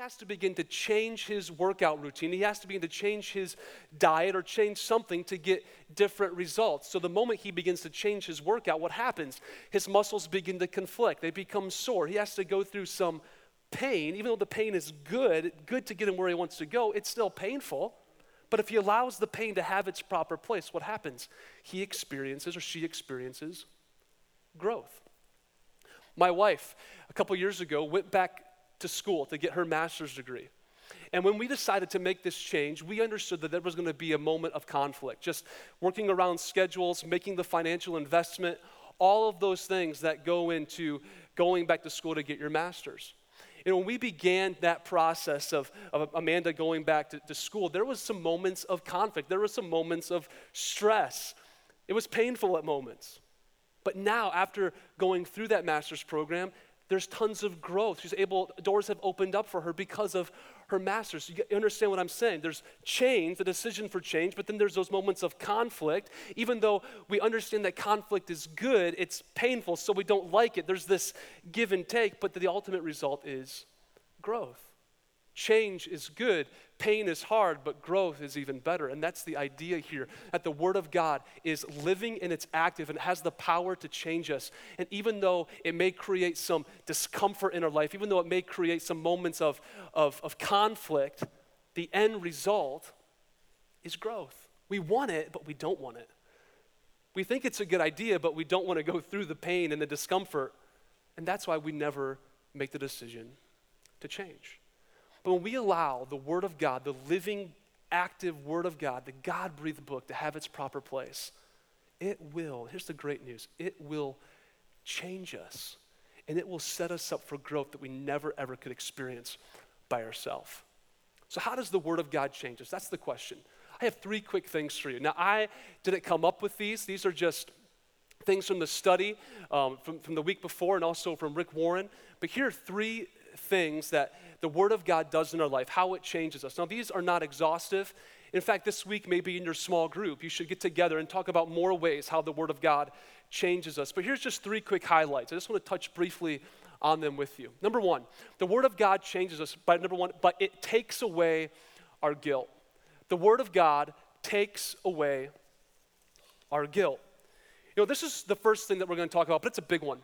has to begin to change his workout routine. He has to begin to change his diet or change something to get different results. So, the moment he begins to change his workout, what happens? His muscles begin to conflict, they become sore. He has to go through some pain. Even though the pain is good, good to get him where he wants to go, it's still painful. But if he allows the pain to have its proper place, what happens? He experiences or she experiences growth. My wife, a couple years ago, went back to school to get her master's degree. And when we decided to make this change, we understood that there was going to be a moment of conflict, just working around schedules, making the financial investment, all of those things that go into going back to school to get your master's. And when we began that process of, of Amanda going back to, to school, there was some moments of conflict. There were some moments of stress. It was painful at moments. But now, after going through that master's program, there's tons of growth. She's able, doors have opened up for her because of her master's. You understand what I'm saying? There's change, the decision for change, but then there's those moments of conflict. Even though we understand that conflict is good, it's painful, so we don't like it. There's this give and take, but the ultimate result is growth. Change is good, pain is hard, but growth is even better. And that's the idea here that the Word of God is living and it's active and it has the power to change us. And even though it may create some discomfort in our life, even though it may create some moments of, of, of conflict, the end result is growth. We want it, but we don't want it. We think it's a good idea, but we don't want to go through the pain and the discomfort. And that's why we never make the decision to change. But when we allow the Word of God, the living, active Word of God, the God breathed book, to have its proper place, it will, here's the great news, it will change us and it will set us up for growth that we never ever could experience by ourselves. So, how does the Word of God change us? That's the question. I have three quick things for you. Now, I didn't come up with these, these are just things from the study um, from, from the week before and also from Rick Warren. But here are three things that the Word of God does in our life, how it changes us. Now, these are not exhaustive. In fact, this week, maybe in your small group, you should get together and talk about more ways how the Word of God changes us. But here's just three quick highlights. I just want to touch briefly on them with you. Number one, the Word of God changes us by number one, but it takes away our guilt. The Word of God takes away our guilt. You know, this is the first thing that we're going to talk about, but it's a big one.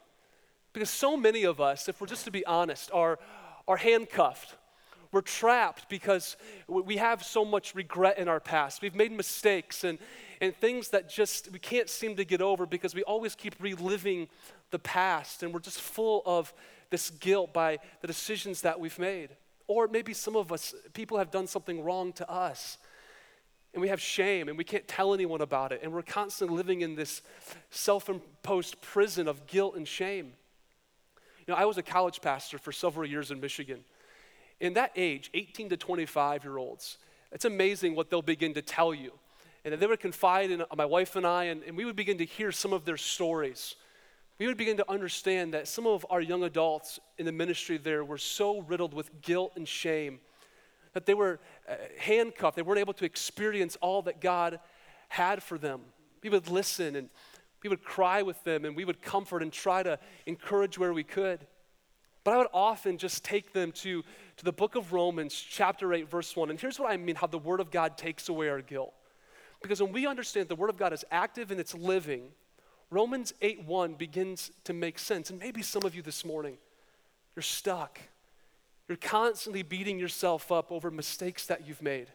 Because so many of us, if we're just to be honest, are, are handcuffed. We're trapped because we have so much regret in our past. We've made mistakes and, and things that just we can't seem to get over because we always keep reliving the past and we're just full of this guilt by the decisions that we've made. Or maybe some of us, people have done something wrong to us and we have shame and we can't tell anyone about it and we're constantly living in this self imposed prison of guilt and shame. You know, I was a college pastor for several years in Michigan. In that age, 18 to 25 year olds, it's amazing what they'll begin to tell you. And they would confide in my wife and I, and, and we would begin to hear some of their stories. We would begin to understand that some of our young adults in the ministry there were so riddled with guilt and shame that they were uh, handcuffed. They weren't able to experience all that God had for them. We would listen and we would cry with them and we would comfort and try to encourage where we could. But I would often just take them to, to the book of Romans, chapter 8, verse 1. And here's what I mean how the Word of God takes away our guilt. Because when we understand the Word of God is active and it's living, Romans 8 1 begins to make sense. And maybe some of you this morning, you're stuck. You're constantly beating yourself up over mistakes that you've made.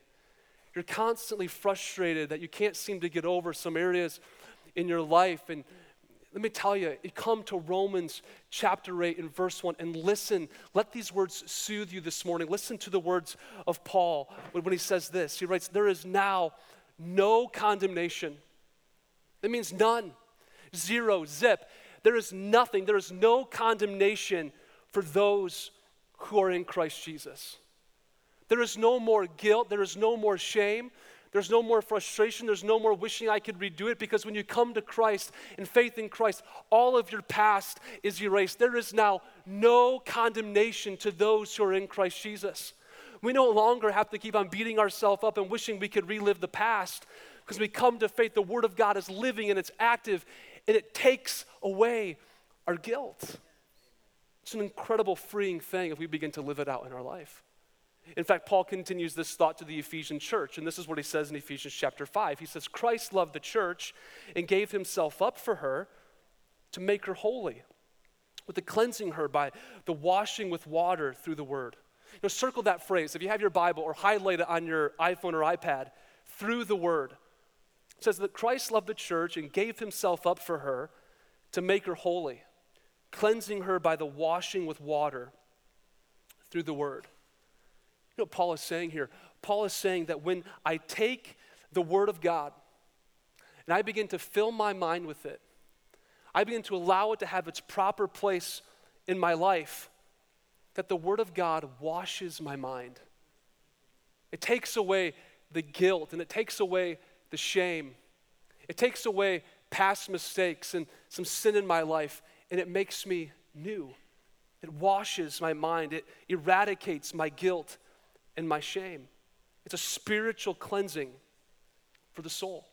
You're constantly frustrated that you can't seem to get over some areas in your life. And let me tell you, come to Romans chapter 8 and verse 1 and listen. Let these words soothe you this morning. Listen to the words of Paul when he says this. He writes, There is now no condemnation. That means none, zero, zip. There is nothing, there is no condemnation for those who are in Christ Jesus. There is no more guilt, there is no more shame, there's no more frustration. There's no more wishing I could redo it because when you come to Christ and faith in Christ, all of your past is erased. There is now no condemnation to those who are in Christ Jesus. We no longer have to keep on beating ourselves up and wishing we could relive the past because we come to faith. The Word of God is living and it's active and it takes away our guilt. It's an incredible freeing thing if we begin to live it out in our life. In fact, Paul continues this thought to the Ephesian church, and this is what he says in Ephesians chapter 5. He says, Christ loved the church and gave himself up for her to make her holy, with the cleansing her by the washing with water through the word. You know, circle that phrase. If you have your Bible or highlight it on your iPhone or iPad, through the word. It says that Christ loved the church and gave himself up for her to make her holy, cleansing her by the washing with water through the word. What Paul is saying here? Paul is saying that when I take the Word of God and I begin to fill my mind with it, I begin to allow it to have its proper place in my life, that the Word of God washes my mind. It takes away the guilt and it takes away the shame. It takes away past mistakes and some sin in my life, and it makes me new. It washes my mind, it eradicates my guilt and my shame. It's a spiritual cleansing for the soul.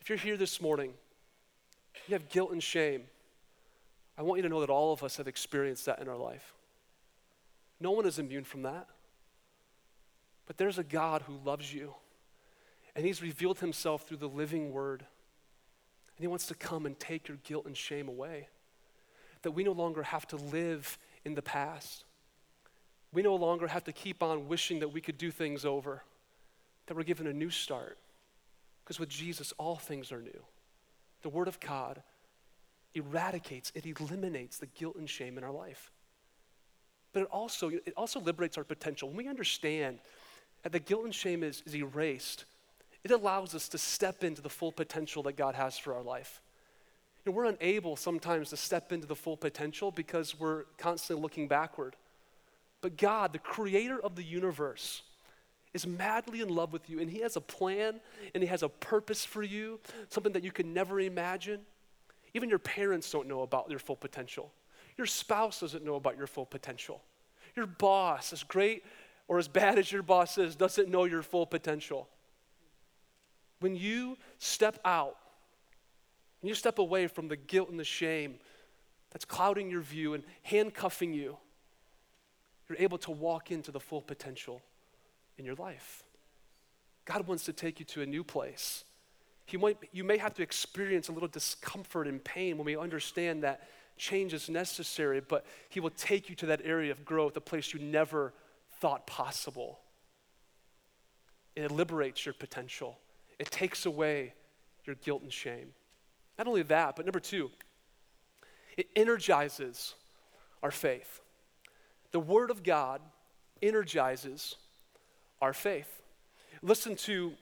If you're here this morning, you have guilt and shame. I want you to know that all of us have experienced that in our life. No one is immune from that. But there's a God who loves you, and He's revealed Himself through the living Word. And He wants to come and take your guilt and shame away. That we no longer have to live in the past. We no longer have to keep on wishing that we could do things over, that we're given a new start. Because with Jesus, all things are new. The Word of God eradicates, it eliminates the guilt and shame in our life. But it also, it also liberates our potential. When we understand that the guilt and shame is, is erased, it allows us to step into the full potential that God has for our life. Know, we're unable sometimes to step into the full potential because we're constantly looking backward. But God, the creator of the universe, is madly in love with you, and He has a plan and He has a purpose for you, something that you can never imagine. Even your parents don't know about your full potential. Your spouse doesn't know about your full potential. Your boss, as great or as bad as your boss is, doesn't know your full potential. When you step out, when you step away from the guilt and the shame that's clouding your view and handcuffing you, you're able to walk into the full potential in your life. God wants to take you to a new place. He might, you may have to experience a little discomfort and pain when we understand that change is necessary, but He will take you to that area of growth, a place you never thought possible. It liberates your potential, it takes away your guilt and shame. Not only that, but number two, it energizes our faith. The Word of God energizes our faith. Listen to,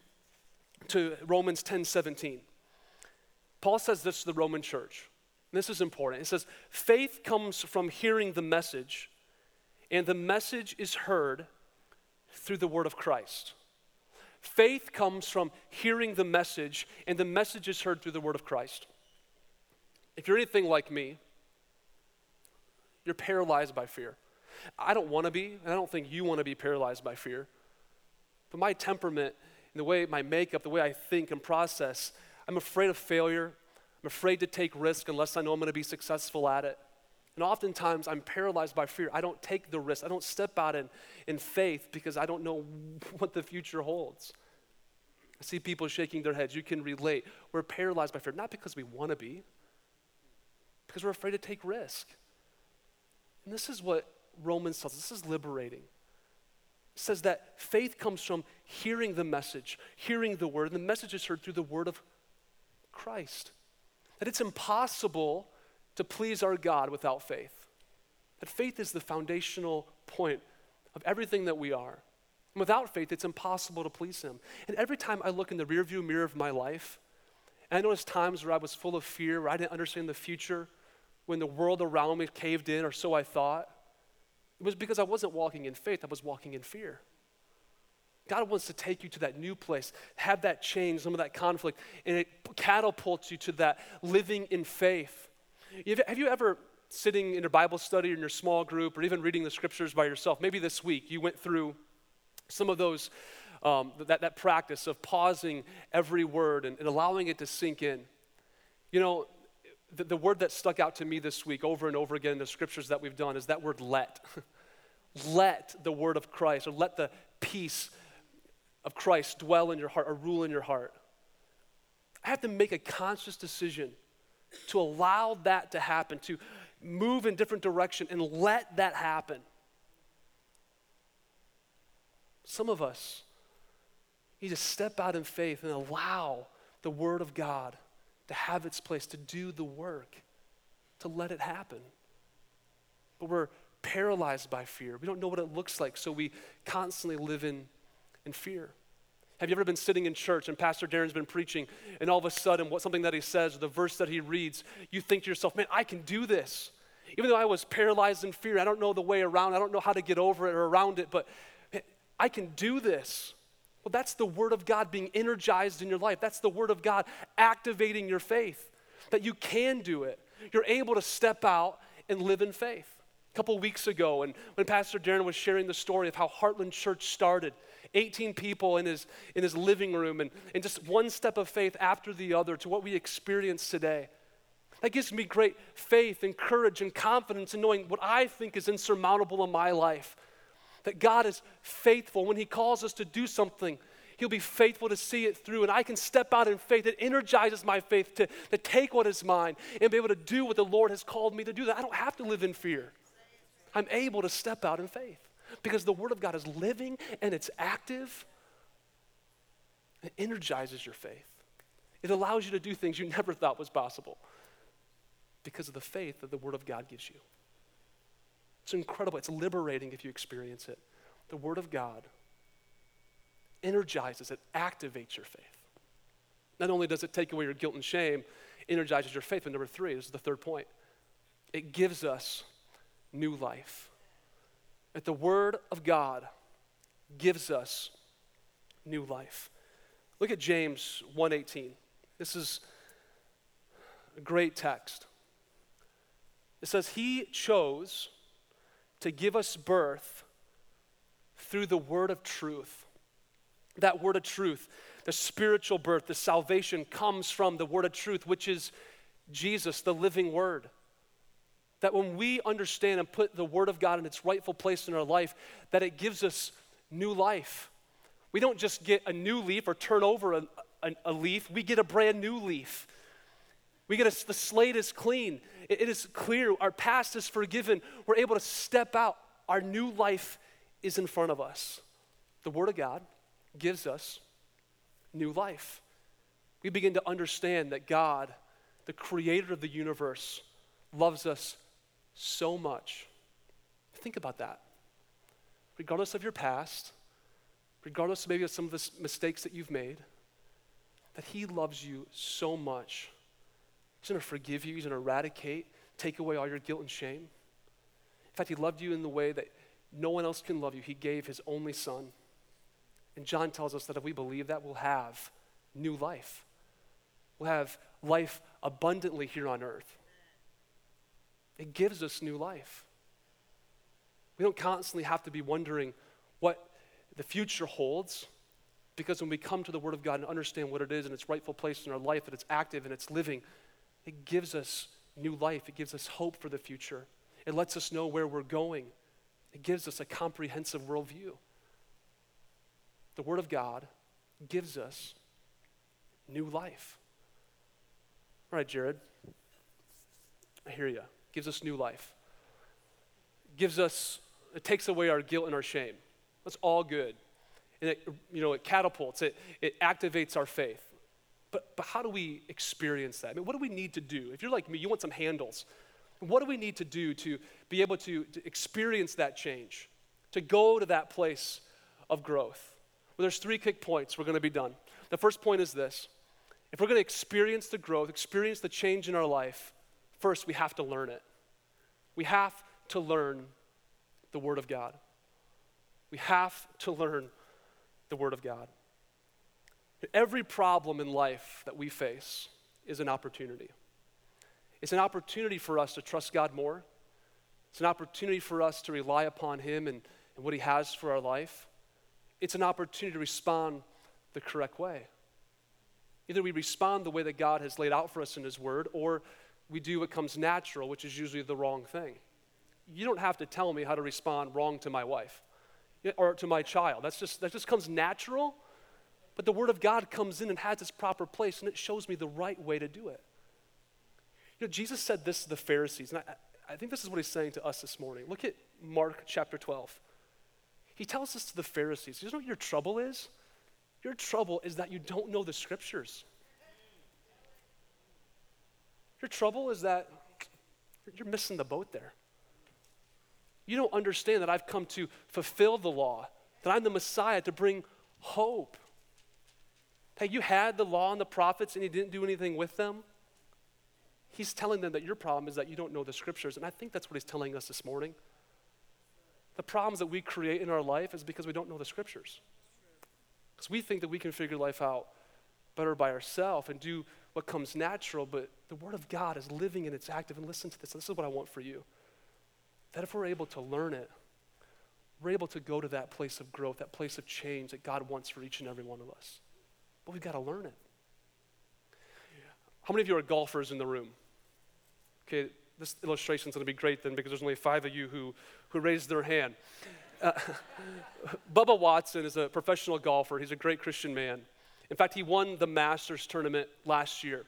to Romans 10 17. Paul says this to the Roman church. This is important. It says, faith comes from hearing the message, and the message is heard through the word of Christ. Faith comes from hearing the message, and the message is heard through the word of Christ. If you're anything like me, you're paralyzed by fear. I don't want to be, and I don't think you want to be paralyzed by fear. But my temperament, and the way my makeup, the way I think and process, I'm afraid of failure. I'm afraid to take risk unless I know I'm going to be successful at it. And oftentimes I'm paralyzed by fear. I don't take the risk. I don't step out in, in faith because I don't know what the future holds. I see people shaking their heads. You can relate. We're paralyzed by fear, not because we want to be, because we're afraid to take risk. And this is what Romans tells us. This is liberating. It says that faith comes from hearing the message, hearing the word, and the message is heard through the word of Christ. That it's impossible to please our God without faith. That faith is the foundational point of everything that we are. And without faith, it's impossible to please Him. And every time I look in the rearview mirror of my life, and I notice times where I was full of fear, where I didn't understand the future, when the world around me caved in, or so I thought. It was because I wasn't walking in faith, I was walking in fear. God wants to take you to that new place, have that change, some of that conflict, and it catapults you to that living in faith. Have you ever, sitting in your Bible study or in your small group, or even reading the scriptures by yourself, maybe this week you went through some of those, um, that, that practice of pausing every word and, and allowing it to sink in? You know, the, the word that stuck out to me this week over and over again in the scriptures that we've done is that word let. let the word of Christ or let the peace of Christ dwell in your heart or rule in your heart. I have to make a conscious decision to allow that to happen, to move in different direction and let that happen. Some of us need to step out in faith and allow the Word of God to have its place, to do the work, to let it happen. But we're paralyzed by fear. We don't know what it looks like, so we constantly live in, in fear. Have you ever been sitting in church and Pastor Darren's been preaching, and all of a sudden, what something that he says, or the verse that he reads, you think to yourself, man, I can do this. Even though I was paralyzed in fear, I don't know the way around, I don't know how to get over it or around it, but I can do this. Well, that's the Word of God being energized in your life. That's the Word of God activating your faith, that you can do it. You're able to step out and live in faith. A couple weeks ago, and when Pastor Darren was sharing the story of how Heartland Church started, 18 people in his, in his living room, and, and just one step of faith after the other to what we experience today. That gives me great faith and courage and confidence in knowing what I think is insurmountable in my life. That God is faithful. When He calls us to do something, He'll be faithful to see it through. And I can step out in faith. It energizes my faith to, to take what is mine and be able to do what the Lord has called me to do. That I don't have to live in fear. I'm able to step out in faith because the Word of God is living and it's active. It energizes your faith. It allows you to do things you never thought was possible because of the faith that the Word of God gives you. It's incredible. It's liberating if you experience it. The Word of God energizes, it activates your faith. Not only does it take away your guilt and shame, energizes your faith, but number three, this is the third point, it gives us new life. That the Word of God gives us new life. Look at James 1:18. This is a great text. It says, He chose to give us birth through the word of truth. That word of truth, the spiritual birth, the salvation comes from the word of truth, which is Jesus, the living word. That when we understand and put the word of God in its rightful place in our life, that it gives us new life. We don't just get a new leaf or turn over a, a, a leaf, we get a brand new leaf. We get a, the slate is clean. It, it is clear. Our past is forgiven. We're able to step out. Our new life is in front of us. The Word of God gives us new life. We begin to understand that God, the creator of the universe, loves us so much. Think about that. Regardless of your past, regardless maybe of some of the mistakes that you've made, that He loves you so much He's going to forgive you, He's going to eradicate, take away all your guilt and shame. In fact, He loved you in the way that no one else can love you. He gave His only Son. And John tells us that if we believe that, we'll have new life. We'll have life abundantly here on earth. It gives us new life. We don't constantly have to be wondering what the future holds because when we come to the Word of God and understand what it is and its rightful place in our life, that it's active and it's living, it gives us new life, it gives us hope for the future, it lets us know where we're going, it gives us a comprehensive worldview. The Word of God gives us new life. All right, Jared, I hear you. Gives us new life. Gives us, it takes away our guilt and our shame. That's all good. And it, you know, it catapults, it, it activates our faith. But, but how do we experience that? I mean, what do we need to do? If you're like me, you want some handles. What do we need to do to be able to, to experience that change, to go to that place of growth? Well, there's three quick points. We're going to be done. The first point is this if we're going to experience the growth, experience the change in our life, first we have to learn it. We have to learn the Word of God. We have to learn the Word of God. Every problem in life that we face is an opportunity. It's an opportunity for us to trust God more. It's an opportunity for us to rely upon Him and, and what He has for our life. It's an opportunity to respond the correct way. Either we respond the way that God has laid out for us in His Word, or we do what comes natural, which is usually the wrong thing. you don't have to tell me how to respond wrong to my wife or to my child. That's just, that just comes natural. But the Word of God comes in and has its proper place, and it shows me the right way to do it. You know, Jesus said this to the Pharisees, and I, I think this is what he's saying to us this morning. Look at Mark chapter 12. He tells this to the Pharisees. You know what your trouble is? Your trouble is that you don't know the scriptures. Your trouble is that you're missing the boat there. You don't understand that I've come to fulfill the law, that I'm the Messiah to bring hope. Hey, you had the law and the prophets and you didn't do anything with them. He's telling them that your problem is that you don't know the scriptures. And I think that's what he's telling us this morning. The problems that we create in our life is because we don't know the scriptures. Because we think that we can figure life out better by ourselves and do what comes natural, but the Word of God is living and it's active. And listen to this. This is what I want for you that if we're able to learn it, we're able to go to that place of growth, that place of change that God wants for each and every one of us. But we've got to learn it. How many of you are golfers in the room? Okay, this illustration is going to be great then because there's only five of you who, who raised their hand. Uh, Bubba Watson is a professional golfer. He's a great Christian man. In fact, he won the Masters tournament last year.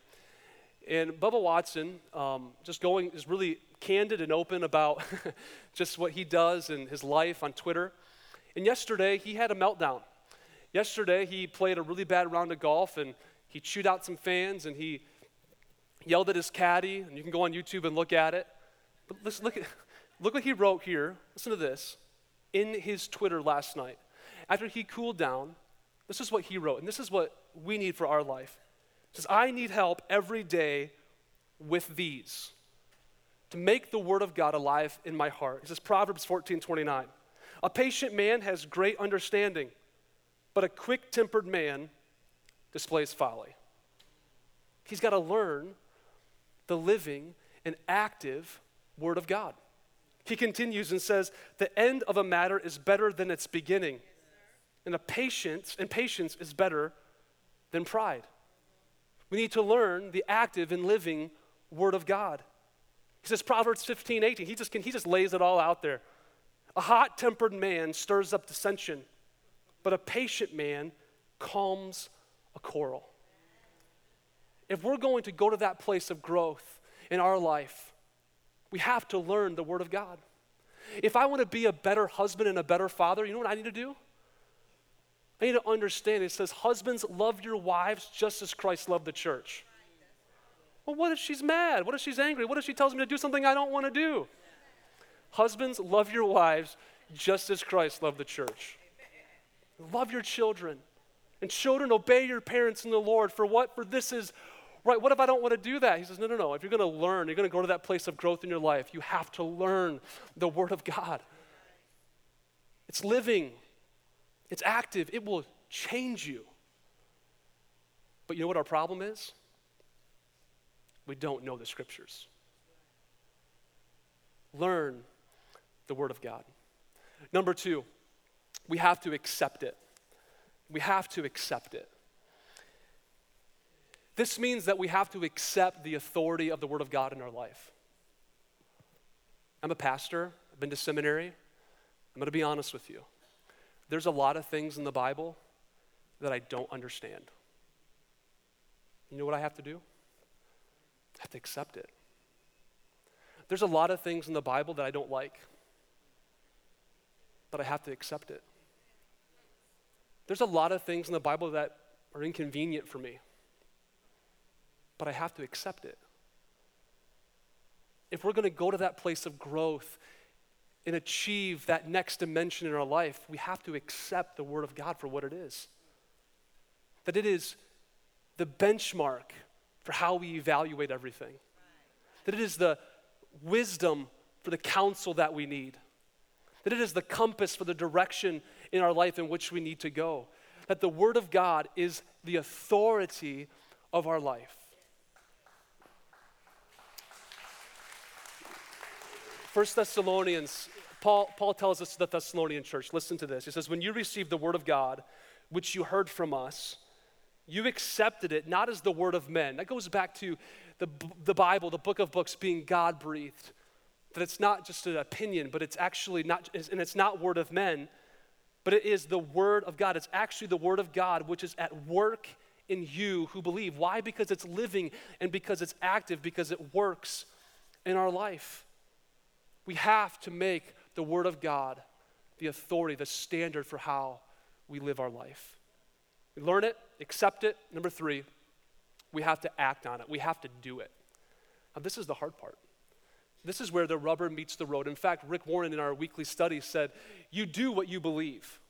And Bubba Watson, um, just going, is really candid and open about just what he does in his life on Twitter. And yesterday, he had a meltdown. Yesterday, he played a really bad round of golf and he chewed out some fans and he yelled at his caddy. And you can go on YouTube and look at it. But listen, look, look what he wrote here. Listen to this. In his Twitter last night, after he cooled down, this is what he wrote. And this is what we need for our life. He says, I need help every day with these to make the word of God alive in my heart. This is Proverbs 14 29. A patient man has great understanding, but a quick tempered man displays folly. He's got to learn the living and active word of God. He continues and says, The end of a matter is better than its beginning, and a patience and patience is better than pride. We need to learn the active and living word of God. He says Proverbs 15, 18. He just, can, he just lays it all out there. A hot tempered man stirs up dissension, but a patient man calms a quarrel. If we're going to go to that place of growth in our life, we have to learn the Word of God. If I want to be a better husband and a better father, you know what I need to do? I need to understand it says, Husbands, love your wives just as Christ loved the church. Well, what if she's mad? What if she's angry? What if she tells me to do something I don't want to do? Husbands, love your wives just as Christ loved the church. Love your children. And children, obey your parents in the Lord. For what? For this is right. What if I don't want to do that? He says, no, no, no. If you're going to learn, you're going to go to that place of growth in your life, you have to learn the Word of God. It's living, it's active, it will change you. But you know what our problem is? we don't know the scriptures. Learn the Word of God. Number two, we have to accept it. We have to accept it. This means that we have to accept the authority of the Word of God in our life. I'm a pastor, I've been to seminary. I'm going to be honest with you. There's a lot of things in the Bible that I don't understand. You know what I have to do? I have to accept it. There's a lot of things in the Bible that I don't like, but I have to accept it. There's a lot of things in the Bible that are inconvenient for me, but I have to accept it. If we're going to go to that place of growth and achieve that next dimension in our life, we have to accept the Word of God for what it is. That it is the benchmark for how we evaluate everything. That it is the wisdom for the counsel that we need. That it is the compass for the direction in our life in which we need to go. That the Word of God is the authority of our life. First Thessalonians, Paul, Paul tells us to the Thessalonian church, listen to this. He says, When you received the Word of God, which you heard from us, you accepted it not as the word of men. That goes back to the, the Bible, the book of books being God breathed. that it's not just an opinion, but it's actually not, and it's not word of men, but it is the word of God. It's actually the word of God which is at work in you who believe. Why? Because it's living and because it's active, because it works in our life. We have to make the word of God the authority, the standard for how we live our life. We learn it, accept it. Number three, we have to act on it, we have to do it. Now, this is the hard part. This is where the rubber meets the road. In fact, Rick Warren in our weekly study said, You do what you believe.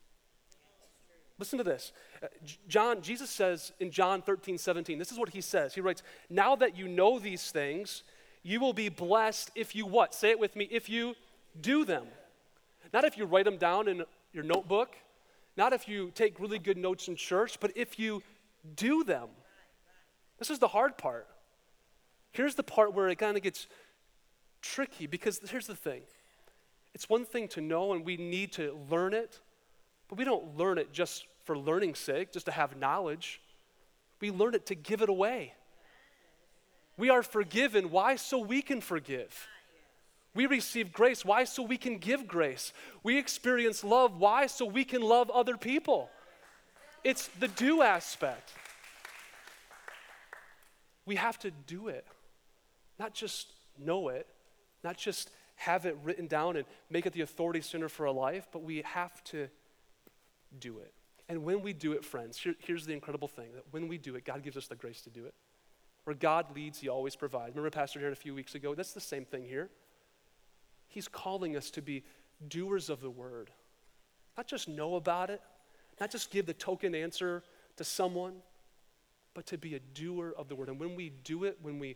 Listen to this. Uh, John, Jesus says in John 13, 17, this is what he says. He writes, Now that you know these things, you will be blessed if you what? Say it with me, if you do them. Not if you write them down in your notebook, not if you take really good notes in church, but if you do them. This is the hard part. Here's the part where it kind of gets tricky because here's the thing it's one thing to know and we need to learn it, but we don't learn it just for learning's sake, just to have knowledge. We learn it to give it away. We are forgiven. Why? So we can forgive. We receive grace. Why? So we can give grace. We experience love. Why? So we can love other people. It's the do aspect. We have to do it, not just know it, not just have it written down and make it the authority center for our life, but we have to do it. And when we do it, friends, here, here's the incredible thing that when we do it, God gives us the grace to do it. Where God leads, He always provides. Remember Pastor here a few weeks ago? That's the same thing here. He's calling us to be doers of the word, not just know about it, not just give the token answer to someone, but to be a doer of the word. And when we do it, when we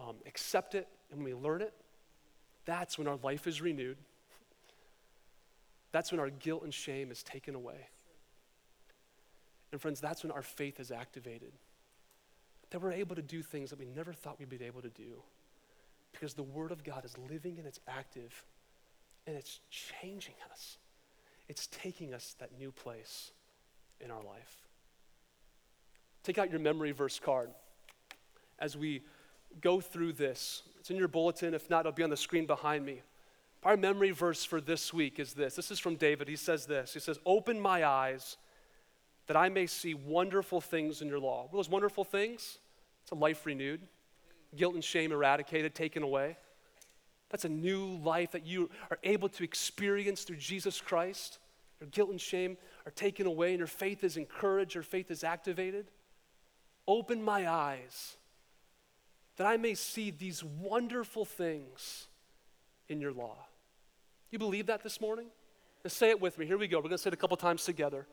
um, accept it, and when we learn it, that's when our life is renewed. That's when our guilt and shame is taken away. And friends, that's when our faith is activated. That we're able to do things that we never thought we'd be able to do. Because the Word of God is living and it's active and it's changing us. It's taking us that new place in our life. Take out your memory verse card as we go through this. It's in your bulletin. If not, it'll be on the screen behind me. Our memory verse for this week is this. This is from David. He says this He says, Open my eyes that I may see wonderful things in your law. What those wonderful things? It's a life renewed, guilt and shame eradicated, taken away. That's a new life that you are able to experience through Jesus Christ. Your guilt and shame are taken away, and your faith is encouraged, your faith is activated. Open my eyes that I may see these wonderful things in your law. You believe that this morning? Let's say it with me. Here we go. We're going to say it a couple times together.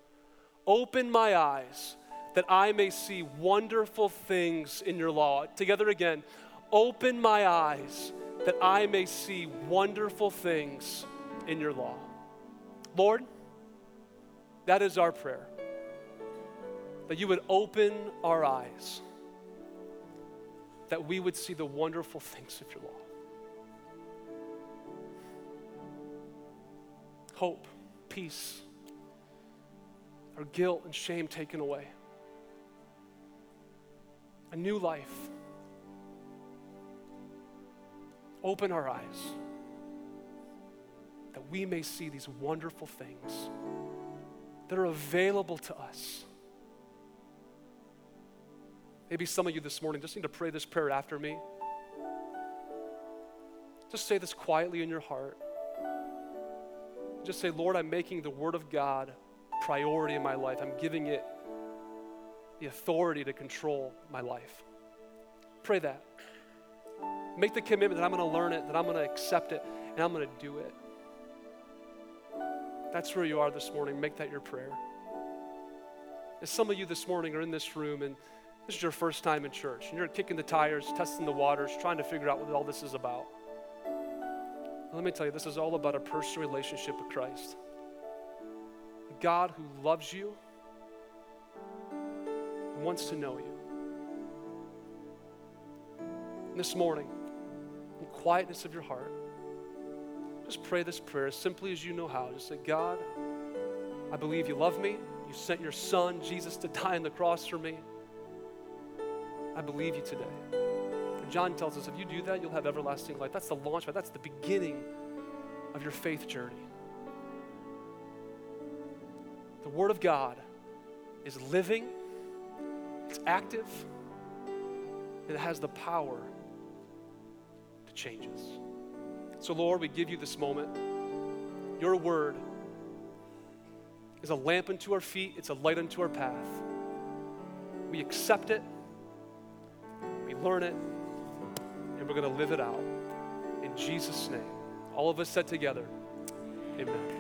Open my eyes that I may see wonderful things in your law. Together again. Open my eyes that I may see wonderful things in your law. Lord, that is our prayer. That you would open our eyes, that we would see the wonderful things of your law. Hope, peace, our guilt and shame taken away a new life. Open our eyes that we may see these wonderful things that are available to us. Maybe some of you this morning just need to pray this prayer after me. Just say this quietly in your heart. Just say, Lord, I'm making the Word of God priority in my life. I'm giving it the authority to control my life. Pray that. Make the commitment that I'm going to learn it, that I'm going to accept it, and I'm going to do it. That's where you are this morning. Make that your prayer. As some of you this morning are in this room and this is your first time in church, and you're kicking the tires, testing the waters, trying to figure out what all this is about. Let me tell you, this is all about a personal relationship with Christ. A God who loves you wants to know you. this morning, in quietness of your heart, just pray this prayer as simply as you know how. Just say, God, I believe you love me. You sent your son, Jesus, to die on the cross for me. I believe you today. John tells us if you do that, you'll have everlasting life. That's the launch pad, that's the beginning of your faith journey. The Word of God is living, it's active, and it has the power to change us. So, Lord, we give you this moment. Your Word is a lamp unto our feet, it's a light unto our path. We accept it, we learn it, and we're going to live it out. In Jesus' name. All of us said together, Amen.